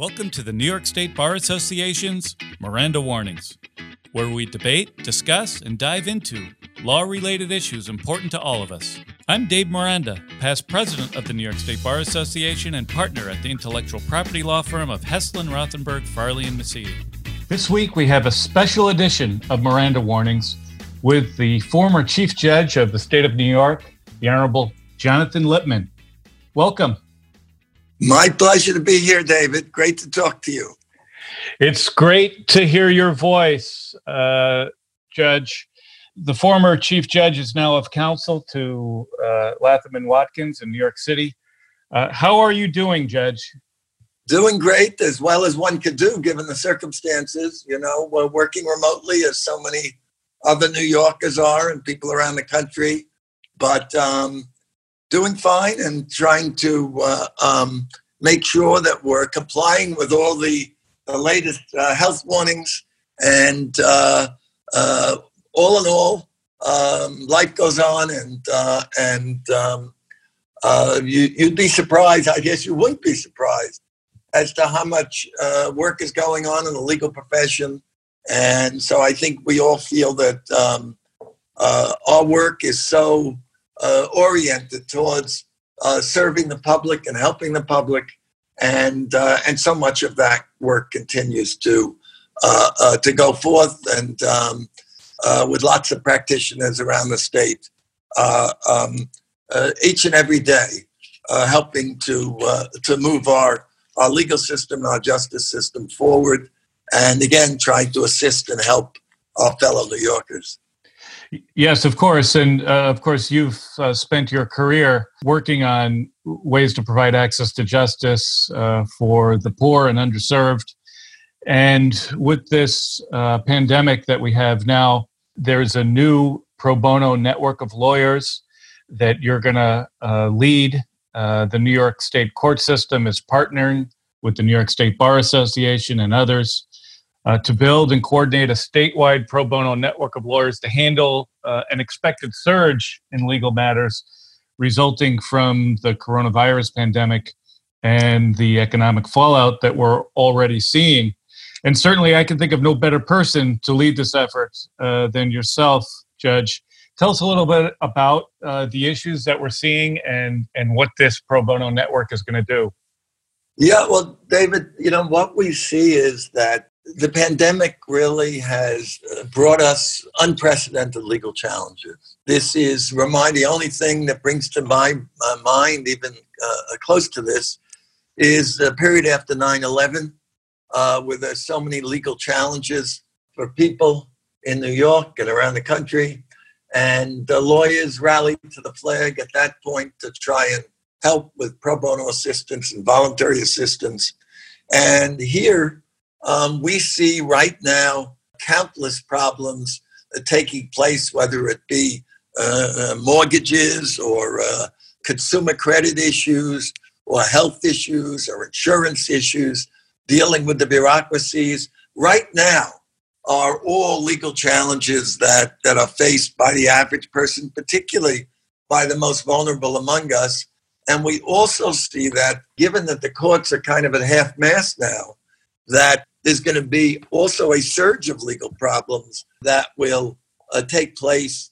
Welcome to the New York State Bar Association's Miranda Warnings, where we debate, discuss, and dive into law related issues important to all of us. I'm Dave Miranda, past president of the New York State Bar Association and partner at the intellectual property law firm of Heslin, Rothenberg, Farley, and Mesiti. This week we have a special edition of Miranda Warnings with the former Chief Judge of the State of New York, the Honorable Jonathan Lippman. Welcome. My pleasure to be here, David. Great to talk to you. It's great to hear your voice, uh, Judge. The former chief judge is now of counsel to uh, Latham and Watkins in New York City. Uh, how are you doing, Judge? Doing great, as well as one could do given the circumstances. You know, we're working remotely, as so many other New Yorkers are, and people around the country. But um, doing fine and trying to uh, um, make sure that we're complying with all the, the latest uh, health warnings. And uh, uh all in all, um, life goes on, and uh, and um, uh, you, you'd be surprised. I guess you wouldn't be surprised as to how much work is going on in the legal profession. And so I think we all feel that um, our work is so uh, oriented towards uh, serving the public and helping the public, and uh, and so much of that work continues to uh, uh, to go forth, and um, uh, with lots of practitioners around the state, um, each and every day, helping to to move our our legal system, and our justice system forward, and again, trying to assist and help our fellow New Yorkers. Yes, of course. And uh, of course, you've uh, spent your career working on ways to provide access to justice uh, for the poor and underserved. And with this uh, pandemic that we have now, there's a new pro bono network of lawyers that you're going to uh, lead. Uh, the New York State court system is partnering with the New York State Bar Association and others uh, to build and coordinate a statewide pro bono network of lawyers to handle uh, an expected surge in legal matters resulting from the coronavirus pandemic and the economic fallout that we're already seeing. And certainly, I can think of no better person to lead this effort uh, than yourself, Judge. Tell us a little bit about uh, the issues that we're seeing and, and what this pro bono network is going to do. Yeah, well, David, you know, what we see is that the pandemic really has uh, brought us unprecedented legal challenges. This is remind the only thing that brings to my, my mind, even uh, close to this, is the period after 9 11, uh, where there's so many legal challenges for people in New York and around the country. And the lawyers rallied to the flag at that point to try and help with pro bono assistance and voluntary assistance. And here, um, we see right now countless problems uh, taking place, whether it be uh, uh, mortgages or uh, consumer credit issues or health issues or insurance issues, dealing with the bureaucracies. Right now are all legal challenges that, that are faced by the average person, particularly by the most vulnerable among us. And we also see that, given that the courts are kind of at half mast now, that there's going to be also a surge of legal problems that will uh, take place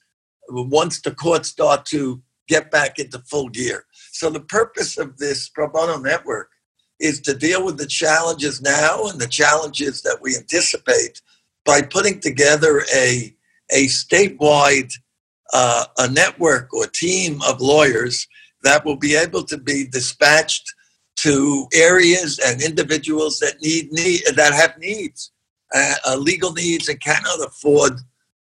once the courts start to get back into full gear. So, the purpose of this pro bono network is to deal with the challenges now and the challenges that we anticipate by putting together a, a statewide uh, a network or team of lawyers that will be able to be dispatched to areas and individuals that need, need that have needs, uh, uh, legal needs, and cannot afford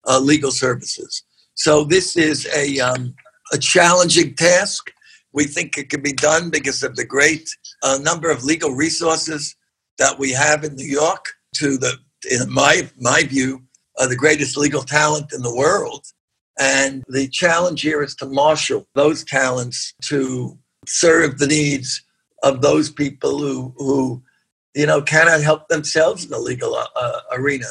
uh, legal services. So this is a um, a challenging task. We think it can be done because of the great uh, number of legal resources that we have in New York. To the, in my my view, uh, the greatest legal talent in the world. And the challenge here is to marshal those talents to serve the needs of those people who, who you know, cannot help themselves in the legal uh, uh, arena.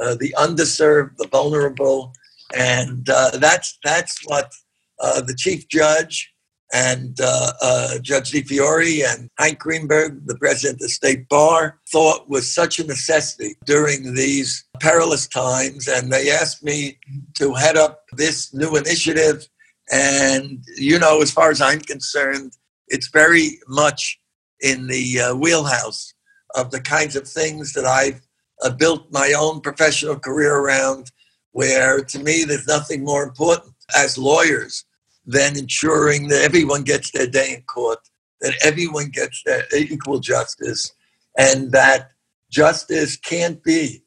Uh, the underserved, the vulnerable, and uh, that's that's what uh, the chief judge and uh, Judge DiFiore and Hank Greenberg, the president of the state bar, thought was such a necessity during these perilous times. And they asked me to head up this new initiative. And, you know, as far as I'm concerned, it's very much in the uh, wheelhouse of the kinds of things that I've uh, built my own professional career around, where to me, there's nothing more important as lawyers than ensuring that everyone gets their day in court, that everyone gets their equal justice, and that justice can't be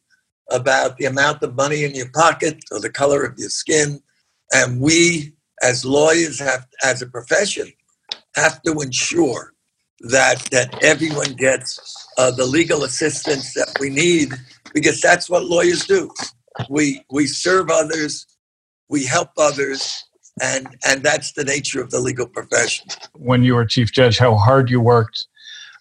about the amount of money in your pocket or the color of your skin. And we, as lawyers, have, as a profession, have to ensure that that everyone gets uh, the legal assistance that we need because that's what lawyers do. We we serve others, we help others, and and that's the nature of the legal profession. When you were chief judge, how hard you worked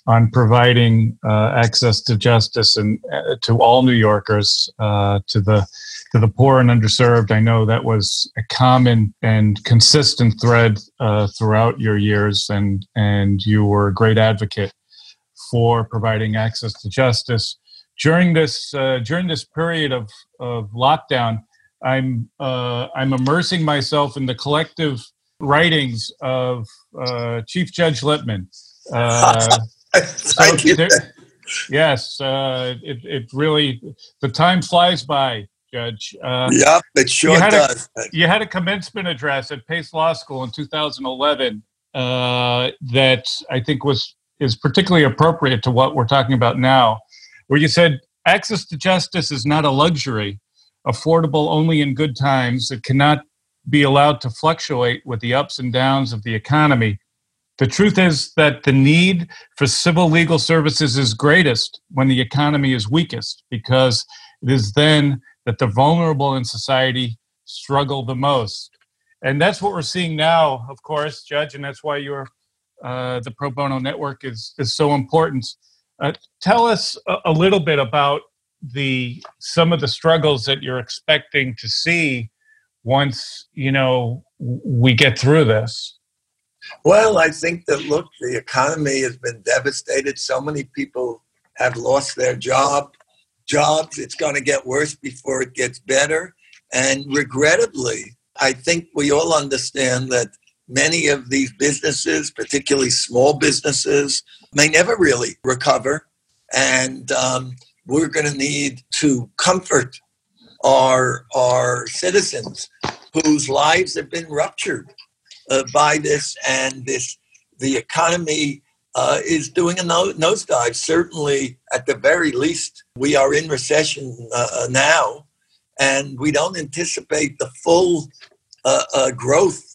on providing uh, access to justice and uh, to all New Yorkers, uh, to the to the poor and underserved. I know that was a common and consistent thread uh, throughout your years, and and you were a great advocate for providing access to justice during this uh, during this period of of lockdown. I'm uh, I'm immersing myself in the collective writings of Chief Judge Lippman. Uh, so there, yes, uh, it it really the time flies by, Judge. Uh, yep, it sure you does. A, you had a commencement address at Pace Law School in 2011 uh, that I think was is particularly appropriate to what we're talking about now, where you said access to justice is not a luxury affordable only in good times. It cannot be allowed to fluctuate with the ups and downs of the economy. The truth is that the need for civil legal services is greatest when the economy is weakest, because it is then that the vulnerable in society struggle the most. And that's what we're seeing now, of course, Judge, and that's why your uh, the Pro Bono Network is is so important. Uh, tell us a, a little bit about the some of the struggles that you're expecting to see once you know we get through this well i think that look the economy has been devastated. So many people have lost their job jobs. It's going to get worse before it gets better. And regrettably i think we all understand that many of these businesses particularly small businesses may never really recover. And um, we're going to need to comfort our our citizens whose lives have been ruptured uh, by this and this the economy uh, is doing a no- nosedive certainly at the very least we are in recession uh, uh now and we don't anticipate the full uh, uh, growth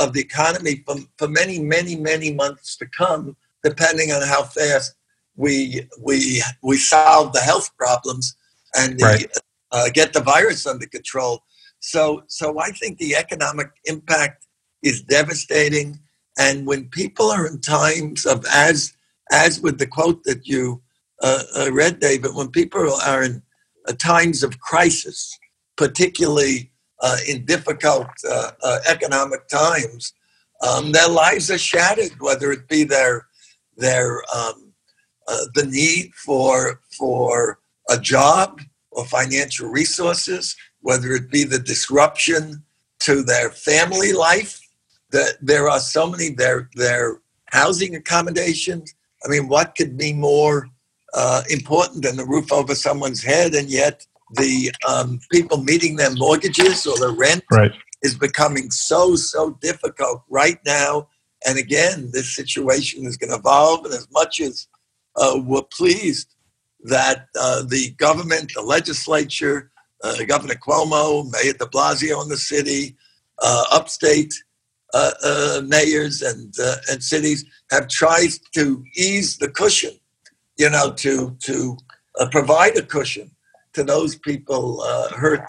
of the economy for, for many many many months to come depending on how fast we we we solve the health problems and the, right. uh, get the virus under control. So so I think the economic impact is devastating. And when people are in times of as as with the quote that you uh, uh, read, David, when people are in uh, times of crisis, particularly uh, in difficult uh, economic times, um, their lives are shattered. Whether it be their their um, uh, the need for for a job or financial resources, whether it be the disruption to their family life. That there are so many their their housing accommodations. I mean, what could be more uh, important than the roof over someone's head? And yet, the um, people meeting their mortgages or their rent right. is becoming so so difficult right now. And again, this situation is going to evolve. And as much as uh, were pleased that uh, the government, the legislature, uh, Governor Cuomo, Mayor de Blasio in the city, uh, upstate uh, uh, mayors and, and cities have tried to ease the cushion, you know, to, to provide a cushion to those people hurt.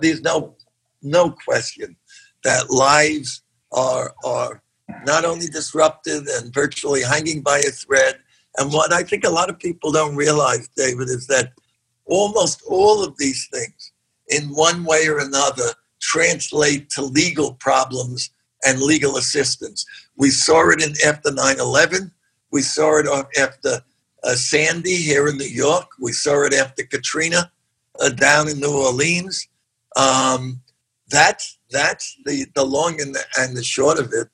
there's no, no question that lives are, are not only disrupted and virtually hanging by a thread, and what I think a lot of people don't realize, David, is that almost all of these things, in one way or another, translate to legal problems and legal assistance. We saw it in after 9/11. We saw it after uh, Sandy here in New York. We saw it after Katrina uh, down in New Orleans. Um, that's that's the the long and the, and the short of it.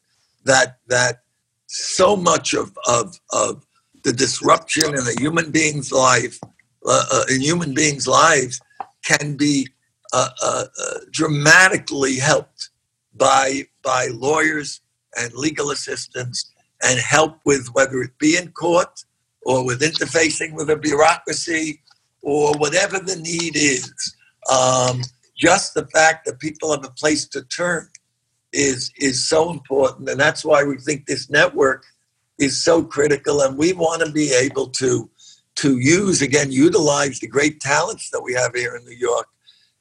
That that so much of of of the disruption in a human being's life, uh, uh, in human beings' lives, can be uh, uh, dramatically helped by by lawyers and legal assistants and help with whether it be in court or with interfacing with a bureaucracy or whatever the need is. Um, just the fact that people have a place to turn is is so important, and that's why we think this network is so critical. And we want to be able to to use again, utilize the great talents that we have here in New York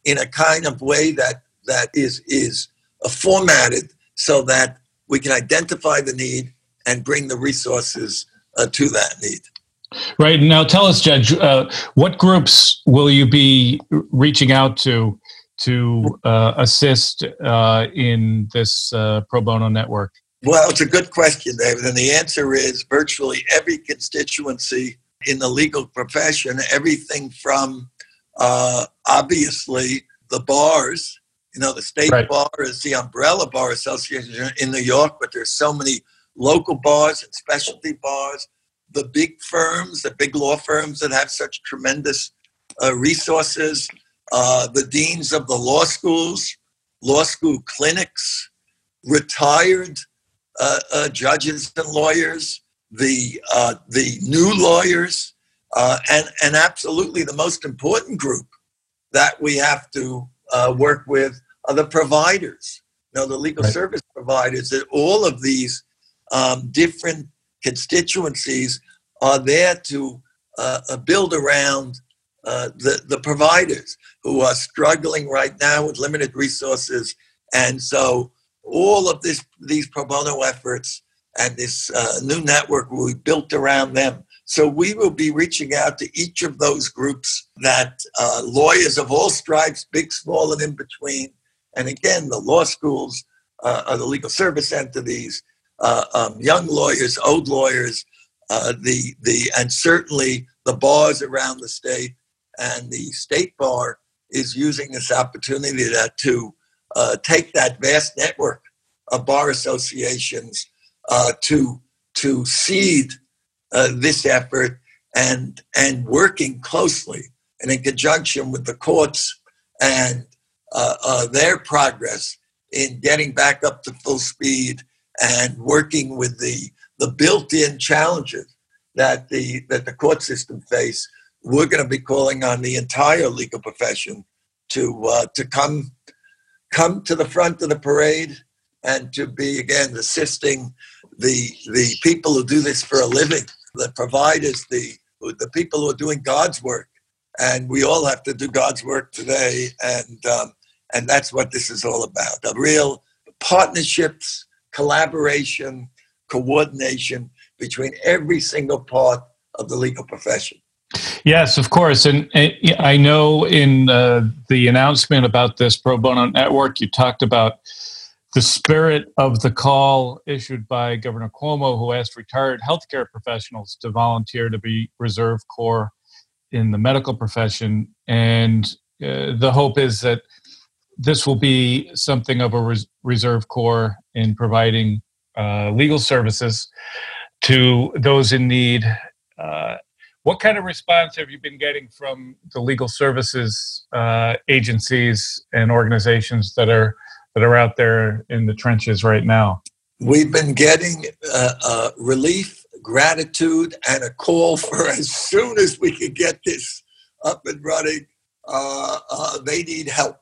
in a kind of way that that is is formatted so that we can identify the need and bring the resources uh, to that need. Right now, tell us, Judge, uh, what groups will you be reaching out to to uh, assist uh, in this uh, pro bono network? Well, it's a good question, David, and the answer is virtually every constituency in the legal profession. Everything from uh, obviously the bars. You know, the state right. bar is the umbrella bar association in New York, but there's so many local bars and specialty bars. The big firms, the big law firms that have such tremendous uh, resources, uh, the deans of the law schools, law school clinics, retired uh, uh judges and lawyers, the uh, the new lawyers, uh, and, and absolutely the most important group that we have to uh, work with are the providers, you know, the legal right. service providers, that all of these um, different constituencies are there to uh, uh, build around uh, the, the providers who are struggling right now with limited resources. And so all of this, these pro bono efforts and this uh, new network will be built around them so we will be reaching out to each of those groups that uh, lawyers of all stripes, big, small, and in between. And again, the law schools uh, are the legal service entities, uh, um, young lawyers, old lawyers, uh, the the and certainly the bars around the state. And the state bar is using this opportunity to, to uh, take that vast network of bar associations uh, to to seed uh, this effort and and working closely and in conjunction with the courts and uh, uh, their progress in getting back up to full speed and working with the the built-in challenges that the that the court system face. We're going to be calling on the entire legal profession to uh, to come come to the front of the parade and to be again assisting the the people who do this for a living, the providers, the the people who are doing God's work, and we all have to do God's work today, and um, and that's what this is all about: a real partnerships, collaboration, coordination between every single part of the legal profession. Yes, of course. And, I know in uh, the announcement about this pro bono network, you talked about the spirit of the call issued by Governor Cuomo, who asked retired healthcare professionals to volunteer to be Reserve Corps in the medical profession. And uh, the hope is that this will be something of a res- Reserve Corps in providing uh, legal services to those in need. Uh, what kind of response have you been getting from the legal services uh, agencies and organizations that are that are out there in the trenches right now? We've been getting uh, uh, relief, gratitude, and a call for as soon as we can get this up and running. Uh, uh they need help,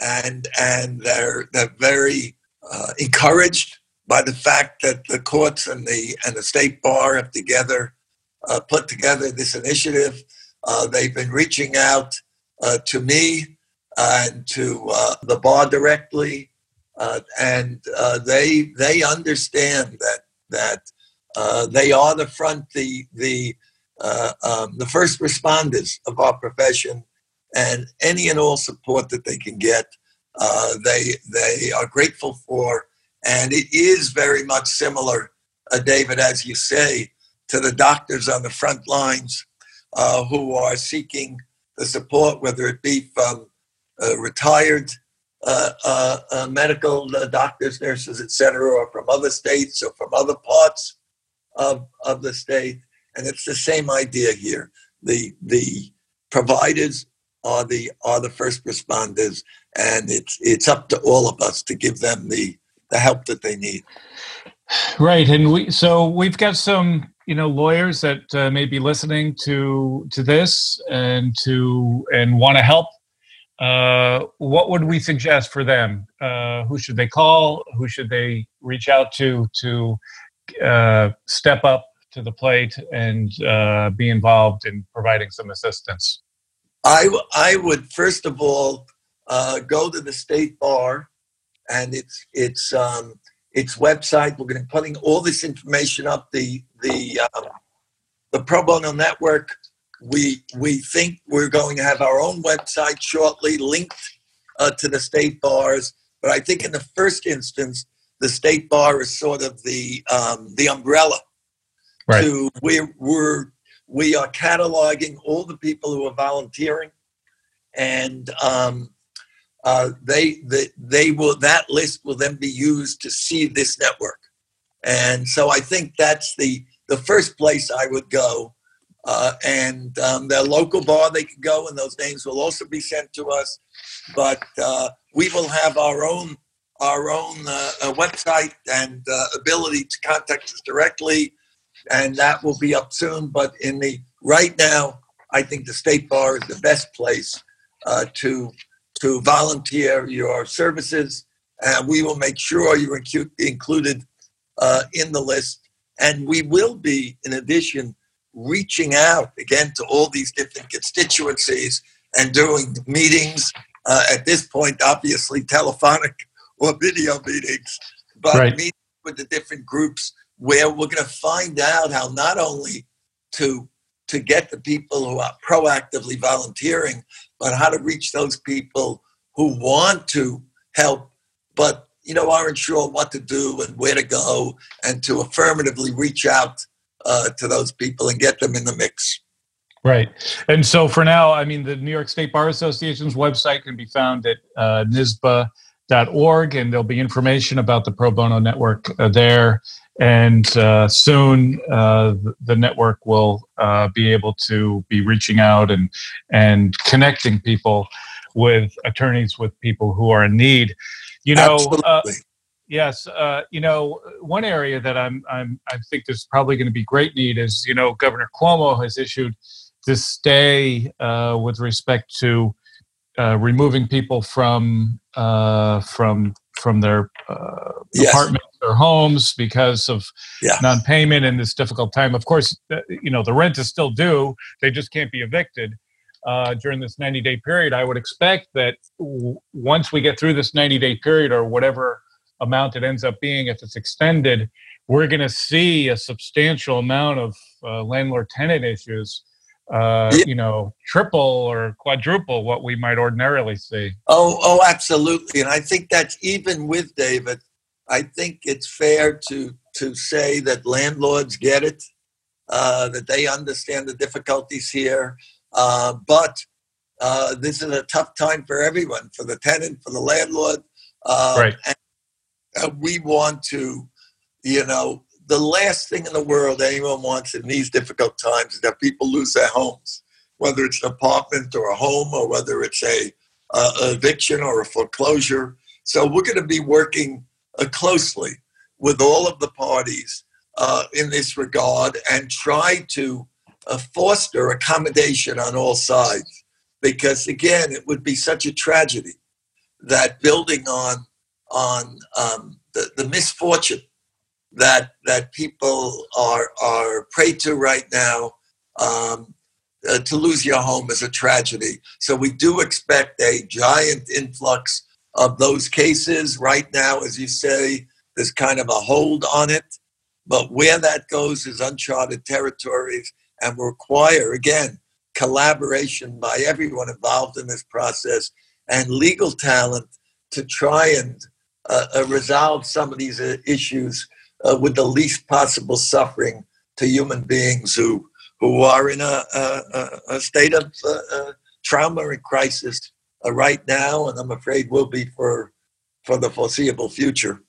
and and they're they're very uh, encouraged by the fact that the courts and the and the state bar have together uh, put together this initiative. they've been reaching out to me and to uh, the bar directly, uh, and uh, they they understand that that uh, they are the front the the uh, um, the first responders of our profession, and any and all support that they can get, uh, they they are grateful for, And it is very much similar, uh, David, as you say, to the doctors on the front lines uh, who are seeking the support, whether it be from retired uh, uh, uh, medical doctors, nurses, etc., or from other states or from other parts of, of the state. And it's the same idea here. The, the providers are the, are the first responders, and it's, it's up to all of us to give them the, the help that they need. Right, and we so we've got some you know lawyers that uh, may be listening to to this and to and want to help uh, what would we suggest for them uh, who should they call who should they reach out to to uh, step up to the plate and uh, be involved in providing some assistance I, w- I would first of all uh, go to the state bar and it's it's um, its website. We're going to be putting all this information up. The the um, the pro bono network. We we think we're going to have our own website shortly, linked uh, to the state bars. But I think in the first instance, the state bar is sort of the um, the umbrella. Right. To we're we're we are cataloging all the people who are volunteering, and um, uh, they, they, they will, that list will then be used to seed this network. And so I think that's the, the first place I would go. Uh, and um, their local bar they can go, and those names will also be sent to us. But uh, we will have our own our own uh, website and uh, ability to contact us directly, and that will be up soon. But in the right now, I think the state bar is the best place uh, to to volunteer your services, and we will make sure you're included uh, in the list. And we will be, in addition, reaching out again to all these different constituencies and doing meetings. Uh, at this point, obviously, telephonic or video meetings, but right. with the different groups where we're going to find out how not only to to get the people who are proactively volunteering, but how to reach those people who want to help, but you know aren't sure what to do and where to go, and to affirmatively reach out uh, to those people and get them in the mix. Right. And so for now, I mean, the New York State Bar Association's website can be found at uh, NYSBA.org, and there'll be information about the Pro Bono Network uh, there and uh, soon uh, the network will uh, be able to be reaching out and and connecting people with attorneys with people who are in need. You know, uh, yes, uh, you know, one area that I'm I'm I think there's probably going to be great need is you know Governor Cuomo has issued this stay uh, with respect to removing people from from from their uh, yes. apartments or homes because of yeah. non-payment in this difficult time. Of course, you know the rent is still due; they just can't be evicted uh, during this 90-day period. I would expect that w- once we get through this 90-day period, or whatever amount it ends up being, if it's extended, we're going to see a substantial amount of uh, landlord-tenant issues uh, yeah. you know, triple or quadruple what we might ordinarily see. Oh, oh, absolutely. And I think that's even with David. I think it's fair to to say that landlords get it, uh, that they understand the difficulties here. Uh, but uh, this is a tough time for everyone, for the tenant, for the landlord. Uh, right. And we want to, you know, the last thing in the world anyone wants in these difficult times is that people lose their homes, whether it's an apartment or a home or whether it's a, a eviction or a foreclosure. So we're going to be working uh, closely with all of the parties uh, in this regard and try to uh, foster accommodation on all sides. Because again, it would be such a tragedy that building on on um, the, the misfortune that that people are are prey to right now. Um, uh, to lose your home is a tragedy. So we do expect a giant influx of those cases. Right now, as you say, there's kind of a hold on it, but where that goes is uncharted territories and require again collaboration by everyone involved in this process and legal talent to try and uh, uh, resolve some of these uh, issues uh, with the least possible suffering to human beings who who are in a, a, a state of uh, trauma and crisis right now, and I'm afraid will be for for the foreseeable future.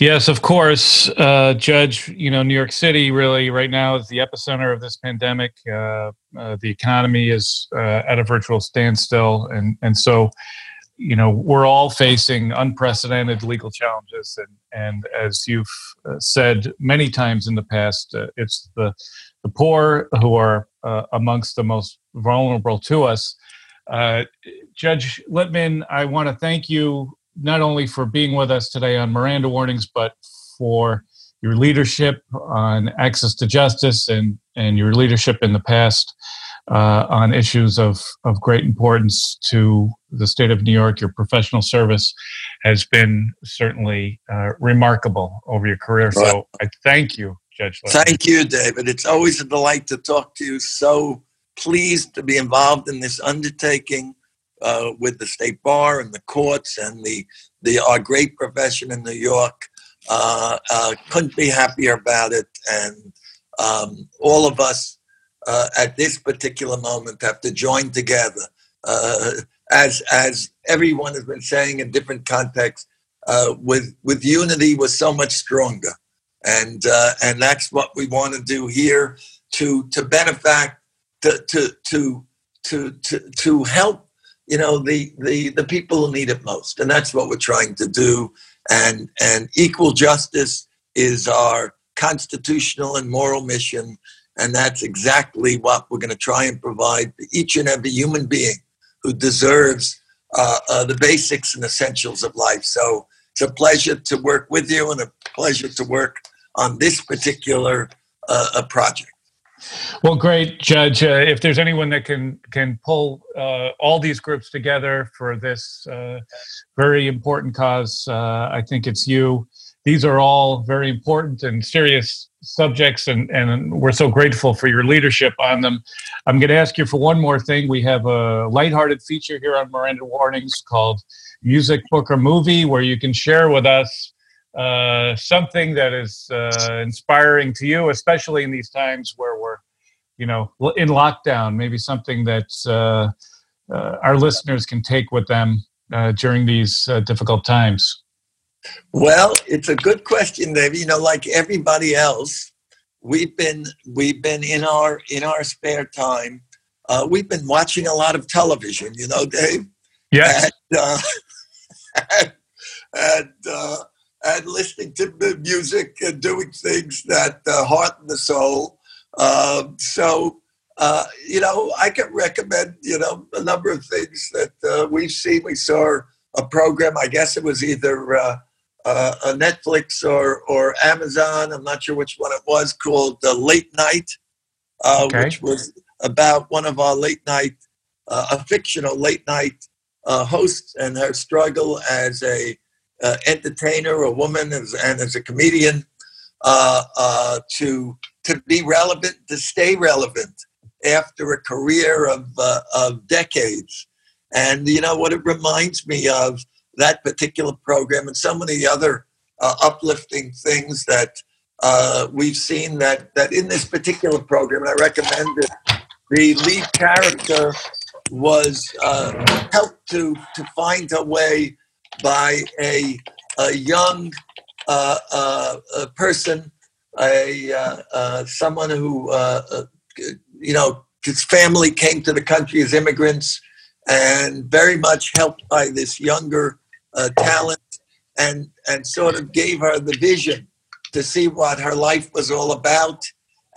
Yes, of course, uh, Judge. You know, New York City really right now is the epicenter of this pandemic. Uh, uh, the economy is uh, at a virtual standstill, and and so, you know, we're all facing unprecedented legal challenges. And and as you've uh, said many times in the past, uh, it's the the poor who are amongst the most vulnerable to us. Judge Lippman, I want to thank you not only for being with us today on Miranda Warnings, but for your leadership on access to justice and, and your leadership in the past uh, on issues of, of great importance to the state of New York. Your professional service has been certainly uh, remarkable over your career. So I thank you, Judge. Thank you, David. It's always a delight to talk to you. So pleased to be involved in this undertaking uh, with the state bar and the courts and the, the our great profession in New York. Uh, uh, couldn't be happier about it. And um, all of us uh, at this particular moment have to join together. Uh, as, as everyone has been saying in different contexts, uh, with, with unity was so much stronger. And, and that's what we want to do here to, to benefit, to, to, to, to, to, to help you know the the the people who need it most and that's what we're trying to do and and equal justice is our constitutional and moral mission and that's exactly what we're going to try and provide to each and every human being who deserves uh, uh, the basics and essentials of life so it's a pleasure to work with you and a pleasure to work on this particular uh, project well, great, Judge. Uh, if there's anyone that can can pull uh, all these groups together for this uh, very important cause, uh, I think it's you. These are all very important and serious subjects, and, and we're so grateful for your leadership on them. I'm going to ask you for one more thing. We have a lighthearted feature here on Miranda Warnings called Music, Book, or Movie, where you can share with us uh, something that is uh, inspiring to you, especially in these times where we're, you know, in lockdown. Maybe something that uh, uh our listeners can take with them uh, during these difficult times. Well, it's a good question, Dave. You know, like everybody else, we've been we've been in our in our spare time. we've been watching a lot of television. You know, Dave. Yes. And, and, and and listening to music and doing things that uh, hearten the soul. Um, so, uh, you know, I can recommend, you know, a number of things that uh, we've seen. We saw a program, I guess it was either uh, uh, a Netflix or, or Amazon, I'm not sure which one it was, called The Late Night, uh, okay. which was about one of our late night, a fictional late night hosts and her struggle as a uh, entertainer, a woman, as, and as a comedian, uh, uh, to to be relevant, to stay relevant after a career of uh, of decades. And you know what it reminds me of that particular program and so many other uh, uplifting things that uh, we've seen that that in this particular program. And I recommend it. The lead character was helped to to find a way by a, a young uh, uh, a person, a uh, uh, someone who uh, you know his family came to the country as immigrants, and very much helped by this younger talent, and and sort of gave her the vision to see what her life was all about,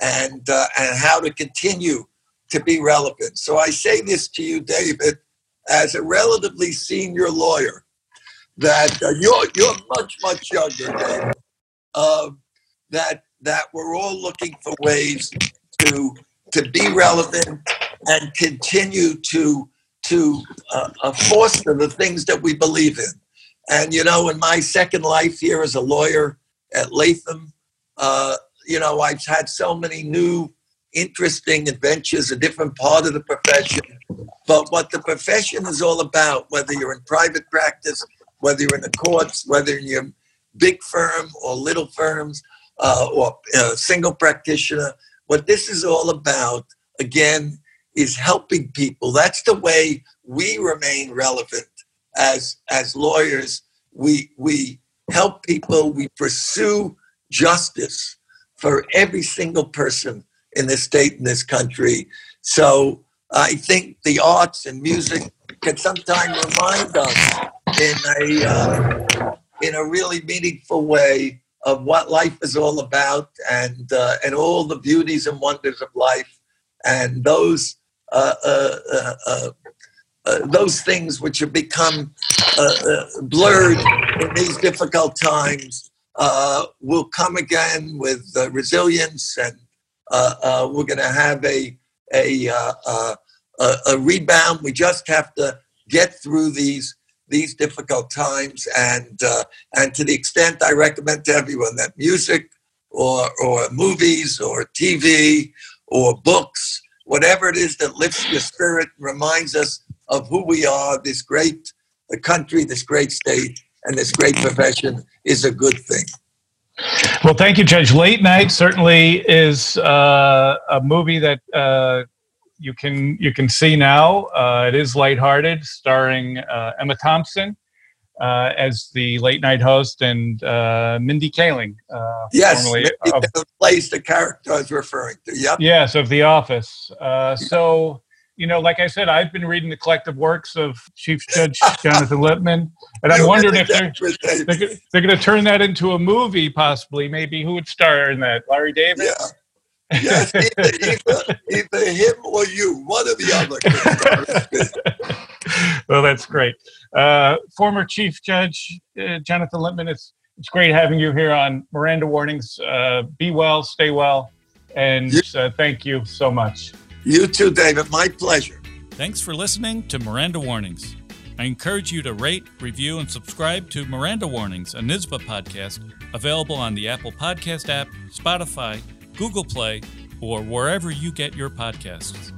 and and how to continue to be relevant. So I say this to you, David, as a relatively senior lawyer that uh, you're you're much much younger than uh, that that we're all looking for ways to to be relevant and continue to to uh, uh, foster the things that we believe in. And you know, in my second life here as a lawyer at Latham, uh, you know, I've had so many new interesting adventures, a different part of the profession. But what the profession is all about, whether you're in private practice whether you're in the courts, whether you're big firm or little firms uh, or a single practitioner. What this is all about, again, is helping people. That's the way we remain relevant as as lawyers. We we help people. We pursue justice for every single person in this state in this country. So I think the arts and music can sometimes remind us in a uh, in a really meaningful way of what life is all about and uh, and all the beauties and wonders of life and those uh, uh, uh, uh those things which have become blurred in these difficult times will come again with resilience and we're going to have a a, a rebound. We just have to get through these these difficult times. And uh, and to the extent I recommend to everyone that music or or movies or TV or books, whatever it is that lifts your spirit, reminds us of who we are, this great the country, this great state, and this great profession is a good thing. Well, thank you, Judge. Late Night certainly is uh, a movie that uh, you can you can see now. Uh, it is lighthearted, starring uh, Emma Thompson uh, as the late night host and uh, Mindy Kaling. Uh, yes, of, plays the character I was referring to. Yep. Yes, of The Office. Uh, so you know, like I said, I've been reading the collective works of Chief Judge Jonathan Lippman, and I'm wondering if they're they're, they're going to turn that into a movie, possibly. Maybe who would star in that? Larry David. Yeah. Yes, either, either, either him or you, one or the other. well, that's great. Uh, former Chief Judge uh, Jonathan Lippman, it's, it's great having you here on Miranda Warnings. Uh, be well, stay well, and uh, thank you so much. You too, David. My pleasure. Thanks for listening to Miranda Warnings. I encourage you to rate, review, and subscribe to Miranda Warnings, a NYSBA podcast, available on the Apple Podcast app, Spotify, Google Play, or wherever you get your podcasts.